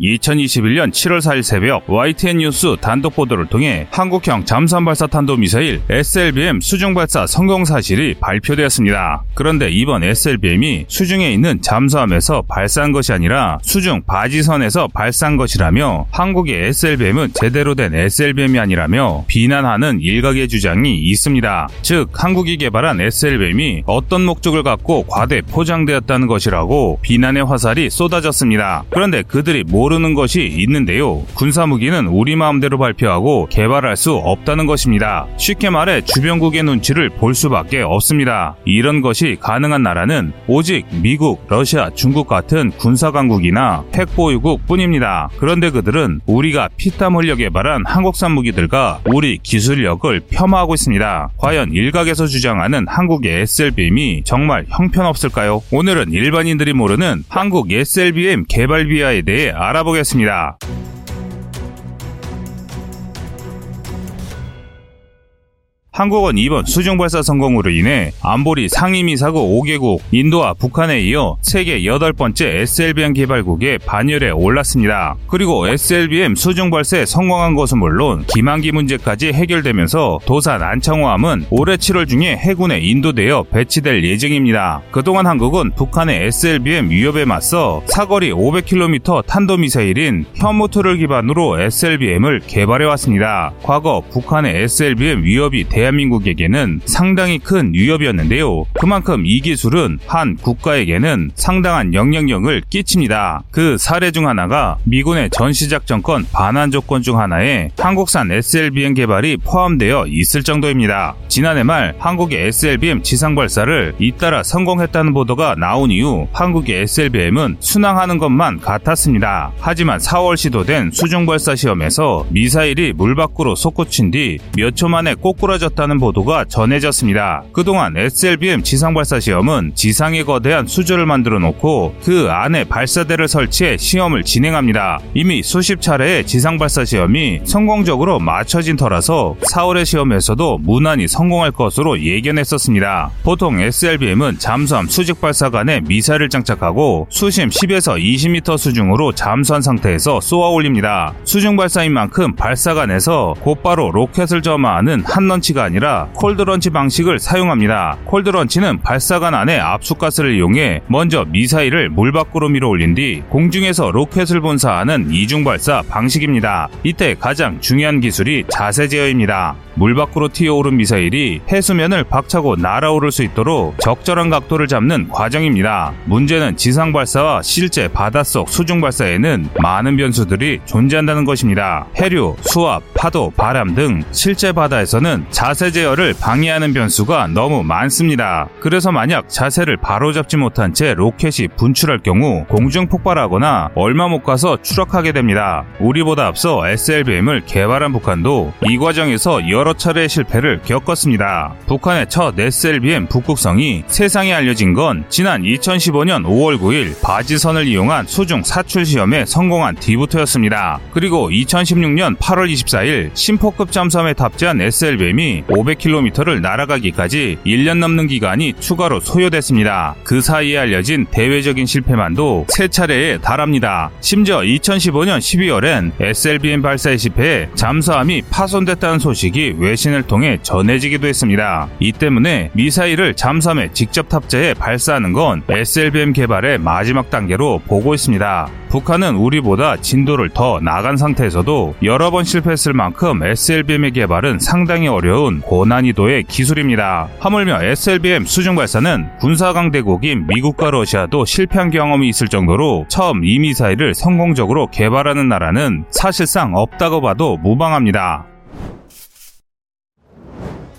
2021년 7월 4일 새벽 YTN 뉴스 단독 보도를 통해 한국형 잠수함 발사 탄도 미사일 SLBM 수중 발사 성공 사실이 발표되었습니다. 그런데 이번 SLBM이 수중에 있는 잠수함에서 발사한 것이 아니라 수중 바지선에서 발사한 것이라며 한국의 SLBM은 제대로 된 SLBM이 아니라며 비난하는 일각의 주장이 있습니다. 즉 한국이 개발한 SLBM이 어떤 목적을 갖고 과대 포장되었다는 것이라고 비난의 화살이 쏟아졌습니다. 그런데 그들이 모 모르는 것이 있는데요. 군사무기는 우리 마음대로 발표하고 개발할 수 없다는 것입니다. 쉽게 말해 주변국의 눈치를 볼 수밖에 없습니다. 이런 것이 가능한 나라는 오직 미국, 러시아, 중국 같은 군사강국이나 핵보유국 뿐입니다. 그런데 그들은 우리가 피땀 흘려 개발한 한국산 무기들과 우리 기술력을 폄하하고 있습니다. 과연 일각에서 주장하는 한국의 SLBM이 정말 형편없을까요? 오늘은 일반인들이 모르는 한국 SLBM 개발 비하에 대해 알아 알아보겠습니다. 한국은 이번 수중 발사 성공으로 인해 안보리 상임이사국 5개국, 인도와 북한에 이어 세계 8번째 SLBM 개발국의 반열에 올랐습니다. 그리고 SLBM 수중 발사에 성공한 것은 물론 기만기 문제까지 해결되면서 도산 안창호함은 올해 7월 중에 해군에 인도되어 배치될 예정입니다. 그동안 한국은 북한의 SLBM 위협에 맞서 사거리 500km 탄도미사일인 현무투를 기반으로 SLBM을 개발해 왔습니다. 과거 북한의 SLBM 위협이 대 대한민국에게는 상당히 큰 위협이었는데요. 그만큼 이 기술은 한 국가에게는 상당한 영향력을 끼칩니다. 그 사례 중 하나가 미군의 전시작전권 반환 조건 중 하나에 한국산 SLBM 개발이 포함되어 있을 정도입니다. 지난해 말 한국의 SLBM 지상 발사를 잇따라 성공했다는 보도가 나온 이후 한국의 SLBM은 순항하는 것만 같았습니다. 하지만 4월 시도된 수중 발사 시험에서 미사일이 물 밖으로 솟구친 뒤 몇 초 만에 꼬꾸라졌 있었다는 보도가 전해졌습니다. 그동안 SLBM 지상 발사 시험은 지상에 거대한 수조를 만들어 놓고 그 안에 발사대를 설치해 시험을 진행합니다. 이미 수십 차례의 지상 발사 시험이 성공적으로 마쳐진 터라서 4월의 시험에서도 무난히 성공할 것으로 예견했었습니다. 보통 SLBM은 잠수함 수직 발사 간에 미사일을 장착하고 수심 10에서 20m 수중으로 잠수한 상태에서 쏘아 올립니다. 수중 발사인 만큼 발사관에서 곧바로 로켓을 점화하는 hot launch가 아니라 cold launch 방식을 사용합니다. cold launch는 발사관 안에 압축가스를 이용해 먼저 미사일을 물 밖으로 밀어 올린 뒤 공중에서 로켓을 분사하는 이중 발사 방식입니다. 이때 가장 중요한 기술이 자세 제어입니다. 물 밖으로 튀어오른 미사일이 해수면을 박차고 날아오를 수 있도록 적절한 각도를 잡는 과정입니다. 문제는 지상 발사와 실제 바닷속 수중 발사에는 많은 변수들이 존재한다는 것입니다. 해류, 수압, 파도, 바람 등 실제 바다에서는 자세 제어를 방해하는 변수가 너무 많습니다. 그래서 만약 자세를 바로 잡지 못한 채 로켓이 분출할 경우 공중 폭발하거나 얼마 못 가서 추락하게 됩니다. 우리보다 앞서 SLBM을 개발한 북한도 이 과정에서 여러 여러 차례 실패를 겪었습니다. 북한의 첫 SLBM 북극성이 세상에 알려진 건 지난 2015년 5월 9일 바지선을 이용한 수중 사출 시험에 성공한 뒤부터였습니다. 그리고 2016년 8월 24일 신포급 잠수함에 탑재한 SLBM이 500km를 날아가기까지 1년 넘는 기간이 추가로 소요됐습니다. 그 사이에 알려진 대외적인 실패만도 세 차례에 달합니다. 심지어 2015년 12월엔 SLBM 발사에 실패해 잠수함이 파손됐다는 소식이 외신을 통해 전해지기도 했습니다. 이 때문에 미사일을 잠수함에 직접 탑재해 발사하는 건 SLBM 개발의 마지막 단계로 보고 있습니다. 북한은 우리보다 진도를 더 나간 상태에서도 여러 번 실패했을 만큼 SLBM의 개발은 상당히 어려운 고난이도의 기술입니다. 하물며 SLBM 수중 발사는 군사 강대국인 미국과 러시아도 실패한 경험이 있을 정도로 처음 이 미사일을 성공적으로 개발하는 나라는 사실상 없다고 봐도 무방합니다.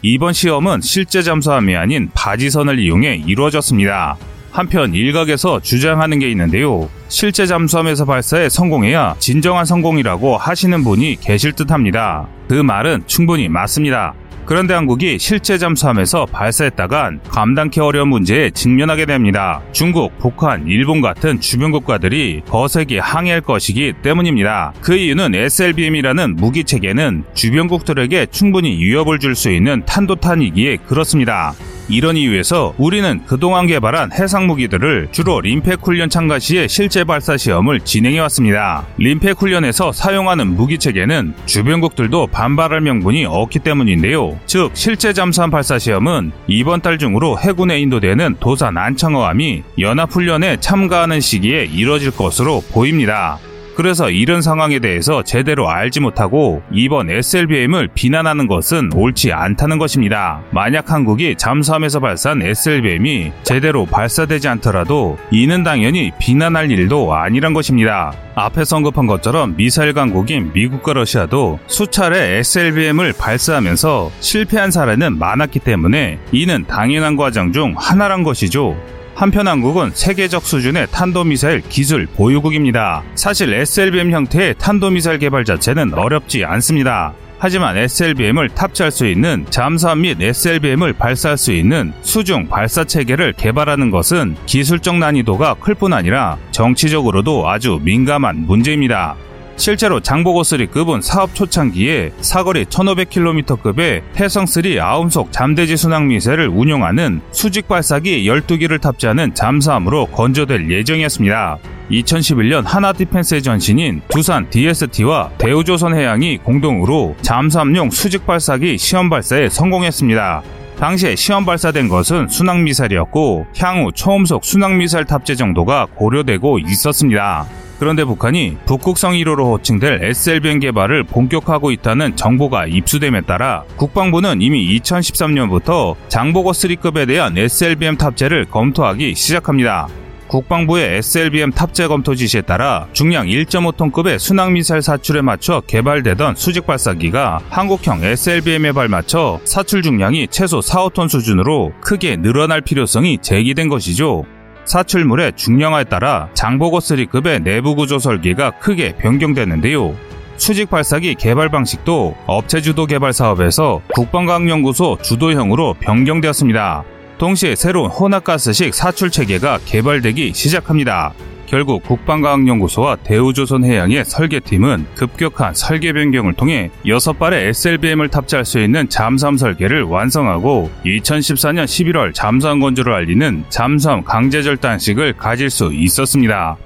이번 시험은 실제 잠수함이 아닌 바지선을 이용해 이루어졌습니다. 한편 일각에서 주장하는 게 있는데요. 실제 잠수함에서 발사에 성공해야 진정한 성공이라고 하시는 분이 계실 듯 합니다. 그 말은 충분히 맞습니다. 그런데 한국이 실제 잠수함에서 발사했다간 감당케 어려운 문제에 직면하게 됩니다. 중국, 북한, 일본 같은 주변 국가들이 거세게 항의할 것이기 때문입니다. 그 이유는 SLBM이라는 무기 체계는 주변국들에게 충분히 위협을 줄 수 있는 탄도탄이기에 그렇습니다. 이런 이유에서 우리는 그동안 개발한 해상 무기들을 주로 림팩 훈련 참가 시에 실제 발사 시험을 진행해 왔습니다. 림팩 훈련에서 사용하는 무기 체계는 주변국들도 반발할 명분이 없기 때문인데요. 즉 실제 잠수함 발사 시험은 이번 달 중으로 해군에 인도되는 도산 안창호함이 연합 훈련에 참가하는 시기에 이뤄질 것으로 보입니다. 그래서 이런 상황에 대해서 제대로 알지 못하고 이번 SLBM을 비난하는 것은 옳지 않다는 것입니다. 만약 한국이 잠수함에서 발사한 SLBM이 제대로 발사되지 않더라도 이는 당연히 비난할 일도 아니란 것입니다. 앞에서 언급한 것처럼 미사일 강국인 미국과 러시아도 수차례 SLBM을 발사하면서 실패한 사례는 많았기 때문에 이는 당연한 과정 중 하나란 것이죠. 한편 한국은 세계적 수준의 탄도미사일 기술 보유국입니다. 사실 SLBM 형태의 탄도미사일 개발 자체는 어렵지 않습니다. 하지만 SLBM을 탑재할 수 있는 잠수함 및 SLBM을 발사할 수 있는 수중 발사 체계를 개발하는 것은 기술적 난이도가 클 뿐 아니라 정치적으로도 아주 민감한 문제입니다. 실제로 장보고3 급은 사업 초창기에 사거리 1500km급의 해성3 아음속 잠대지 순항 미사일을 운용하는 수직 발사기 12기를 탑재하는 잠수함으로 건조될 예정이었습니다. 2011년 하나 디펜스의 전신인 두산 DST와 대우조선 해양이 공동으로 잠수함용 수직 발사기 시험 발사에 성공했습니다. 당시에 시험 발사된 것은 순항 미사일이었고 향후 초음속 순항 미사일 탑재 정도가 고려되고 있었습니다. 그런데 북한이 북극성 1호로 호칭될 SLBM 개발을 본격화하고 있다는 정보가 입수됨에 따라 국방부는 이미 2013년부터 장보고 3급에 대한 SLBM 탑재를 검토하기 시작합니다. 국방부의 SLBM 탑재 검토 지시에 따라 중량 1.5톤급의 순항미사일 사출에 맞춰 개발되던 수직 발사기가 한국형 SLBM에 발맞춰 사출 중량이 최소 4, 5톤 수준으로 크게 늘어날 필요성이 제기된 것이죠. 사출물의 중량화에 따라 장보고 3급의 내부 구조 설계가 크게 변경되는데요. 수직 발사기 개발 방식도 업체 주도 개발 사업에서 국방과학연구소 주도형으로 변경되었습니다. 동시에 새로운 혼합가스식 사출 체계가 개발되기 시작합니다. 결국 국방과학연구소와 대우조선해양의 설계팀은 급격한 설계 변경을 통해 6발의 SLBM을 탑재할 수 있는 잠수함 설계를 완성하고 2014년 11월 잠수함 건조를 알리는 잠수함 강제절단식을 가질 수 있었습니다.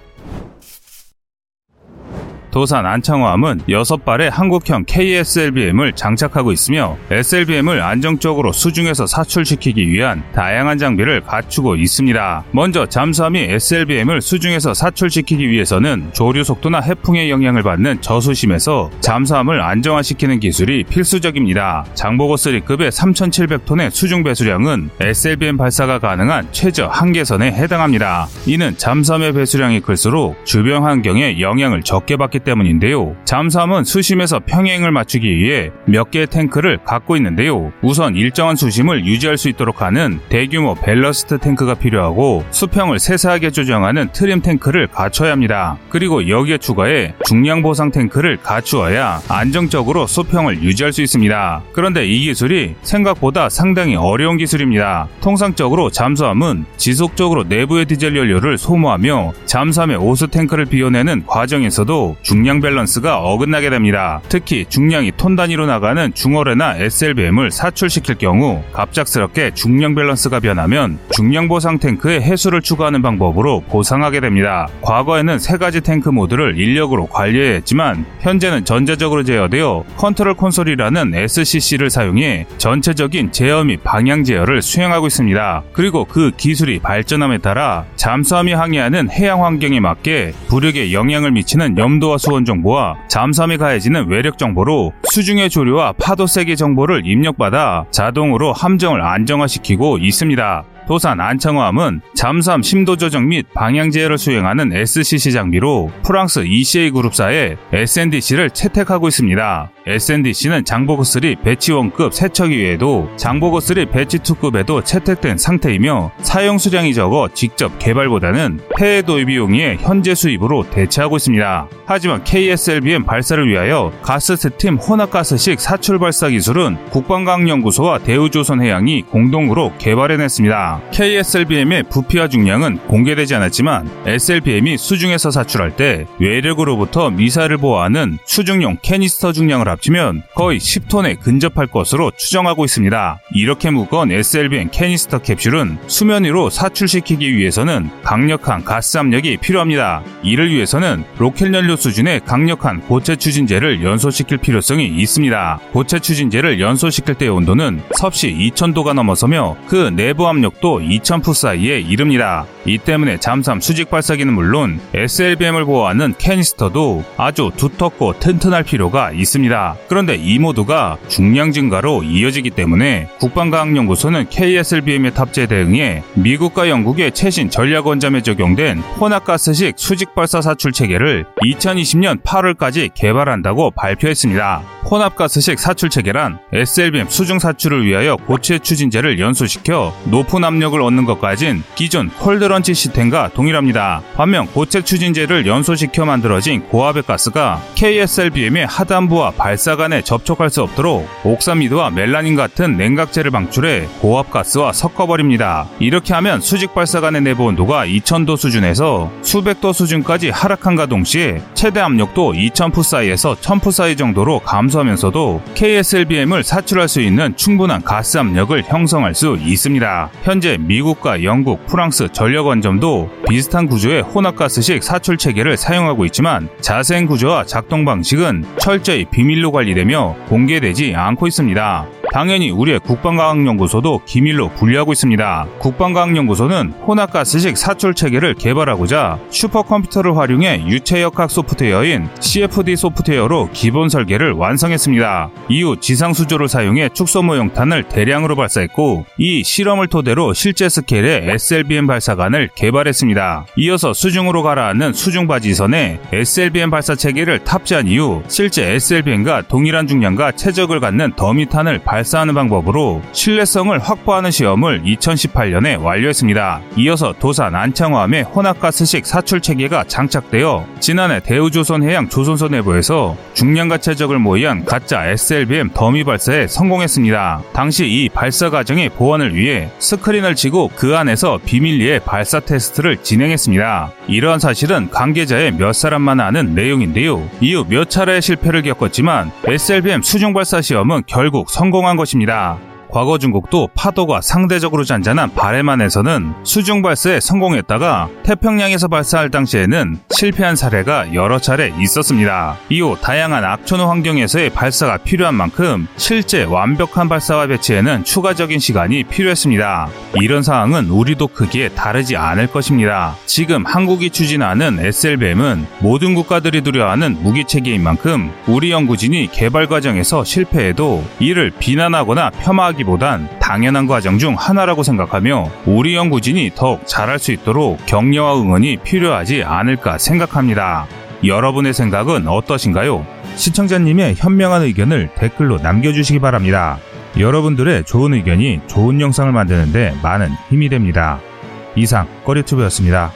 도산 안창호함은 6발의 한국형 KSLBM을 장착하고 있으며 SLBM을 안정적으로 수중에서 사출시키기 위한 다양한 장비를 갖추고 있습니다. 먼저 잠수함이 SLBM을 수중에서 사출시키기 위해서는 조류 속도나 해풍의 영향을 받는 저수심에서 잠수함을 안정화시키는 기술이 필수적입니다. 장보고 3급의 3,700톤의 수중 배수량은 SLBM 발사가 가능한 최저 한계선에 해당합니다. 이는 잠수함의 배수량이 클수록 주변 환경에 영향을 적게 받기 때문인데요. 잠수함은 수심에서 평행을 맞추기 위해 몇 개의 탱크를 갖고 있는데요. 우선 일정한 수심을 유지할 수 있도록 하는 대규모 밸러스트 탱크가 필요하고 수평을 세세하게 조정하는 트림 탱크를 갖춰야 합니다. 그리고 여기에 추가해 중량 보상 탱크를 갖추어야 안정적으로 수평을 유지할 수 있습니다. 그런데 이 기술이 생각보다 상당히 어려운 기술입니다. 통상적으로 잠수함은 지속적으로 내부의 디젤 연료를 소모하며 잠수함의 오수 탱크를 비워내는 과정에서도 중량 밸런스가 어긋나게 됩니다. 특히 중량이 톤 단위로 나가는 중어뢰나 SLBM을 사출시킬 경우 갑작스럽게 중량 밸런스가 변하면 중량 보상 탱크에 해수를 추가하는 방법으로 보상하게 됩니다. 과거에는 세 가지 탱크 모드를 인력으로 관리해야 했지만 현재는 전자적으로 제어되어 컨트롤 콘솔이라는 SCC를 사용해 전체적인 제어 및 방향 제어를 수행하고 있습니다. 그리고 그 기술이 발전함에 따라 잠수함이 항해하는 해양 환경에 맞게 부력에 영향을 미치는 염도와 수온 정보와 잠수함에 가해지는 외력 정보로 수중의 조류와 파도 세기 정보를 입력받아 자동으로 함정을 안정화시키고 있습니다. 도산 안창호함은 잠수함 심도 조정 및 방향 제어를 수행하는 SCC 장비로 프랑스 ECA 그룹사의 SNDC를 채택하고 있습니다. SNDC는 장보고3 batch 1급 세 척 이외에도 장보고3 batch 2급에도 채택된 상태이며 사용 수량이 적어 직접 개발보다는 해외 도입 비용의 현재 수입으로 대체하고 있습니다. 하지만 KSLBM 발사를 위하여 가스 스팀 혼합가스식 사출 발사 기술은 국방과학연구소와 대우조선해양이 공동으로 개발해냈습니다. K-SLBM의 부피와 중량은 공개되지 않았지만 SLBM이 수중에서 사출할 때 외력으로부터 미사일을 보호하는 수중용 canister 중량을 합치면 거의 10톤에 근접할 것으로 추정하고 있습니다. 이렇게 무거운 SLBM canister 캡슐은 수면 위로 사출시키기 위해서는 강력한 가스 압력이 필요합니다. 이를 위해서는 로켓 연료 수준의 강력한 고체 추진제를 연소시킬 필요성이 있습니다. 고체 추진제를 연소시킬 때의 온도는 섭씨 2000도가 넘어서며 그 내부 압력 도 2000psi에 이릅니다. 이 때문에 잠수함 수직 발사기는 물론 SLBM을 보호하는 캐니스터도 아주 두텁고 튼튼할 필요가 있습니다. 그런데 이 모두가 중량 증가로 이어지기 때문에 국방과학연구소는 KSLBM의 탑재 대응에 미국과 영국의 최신 전략 원잠에 적용된 혼합가스식 수직 발사 사출 체계를 2020년 8월까지 개발한다고 발표했습니다. 혼합가스식 사출 체계란 SLBM 수중 사출을 위하여 고체 추진제를 연소시켜 높은 압력을 얻는 것까진 기존 콜드런치 시스템과 동일합니다. 반면 고체 추진제를 연소시켜 만들어진 고압의 가스가 KSLBM의 하단부와 발사 간에 접촉할 수 없도록 옥사미드와 멜라닌 같은 냉각제를 방출해 고압 가스와 섞어버립니다. 이렇게 하면 수직 발사 간의 내부 온도가 2000도 수준에서 수백 도 수준까지 하락한과 동시에 최대 압력도 2000푸 사이에서 1000푸 사이 정도로 감소하면서도 KSLBM을 사출할 수 있는 충분한 가스 압력을 형성할 수 있습니다. 현재 미국과 영국, 프랑스 전력 원점도 비슷한 구조의 혼합가스식 사출 체계를 사용하고 있지만 자세한 구조와 작동 방식은 철저히 비밀로 관리되며 공개되지 않고 있습니다. 당연히 우리의 국방과학연구소도 기밀로 분리하고 있습니다. 국방과학연구소는 혼합가스식 사출 체계를 개발하고자 슈퍼컴퓨터를 활용해 유체역학 소프트웨어인 CFD 소프트웨어로 기본 설계를 완성했습니다. 이후 지상 수조를 사용해 축소 모형탄을 대량으로 발사했고 이 실험을 토대로 실제 스케일의 SLBM 발사관을 개발했습니다. 이어서 수중으로 가라앉는 수중 바지선에 SLBM 발사 체계를 탑재한 이후 실제 SLBM과 동일한 중량과 체적을 갖는 dummy탄을 발 사하는 방법으로 신뢰성을 확보하는 시험을 2018년에 완료했습니다. 이어서 도산 안창호함의 혼합가스식 사출 체계가 장착되어 지난해 대우조선해양 조선소 내부에서 중량과 체적을 모의한 가짜 SLBM dummy 발사에 성공했습니다. 당시 이 발사 과정의 보안을 위해 스크린을 치고 그 안에서 비밀리에 발사 테스트를 진행했습니다. 이러한 사실은 관계자의 몇 사람만 아는 내용인데요. 이후 몇 차례의 실패를 겪었지만 SLBM 수중 발사 시험은 결국 성공한 것입니다. 과거 중국도 파도가 상대적으로 잔잔한 바레만에서는 수중 발사에 성공했다가 태평양에서 발사할 당시에는 실패한 사례가 여러 차례 있었습니다. 이후 다양한 악천후 환경에서의 발사가 필요한 만큼 실제 완벽한 발사와 배치에는 추가적인 시간이 필요했습니다. 이런 상황은 우리도 크게 다르지 않을 것입니다. 지금 한국이 추진하는 SLBM은 모든 국가들이 두려워하는 무기 체계인 만큼 우리 연구진이 개발 과정에서 실패해도 이를 비난하거나 폄하하기 하기보단 당연한 과정 중 하나라고 생각하며 우리 연구진이 더욱 잘할 수 있도록 격려와 응원이 필요하지 않을까 생각합니다. 여러분의 생각은 어떠신가요? 시청자님의 현명한 의견을 댓글로 남겨주시기 바랍니다. 여러분들의 좋은 의견이 좋은 영상을 만드는데 많은 힘이 됩니다. 이상 꺼리튜브였습니다.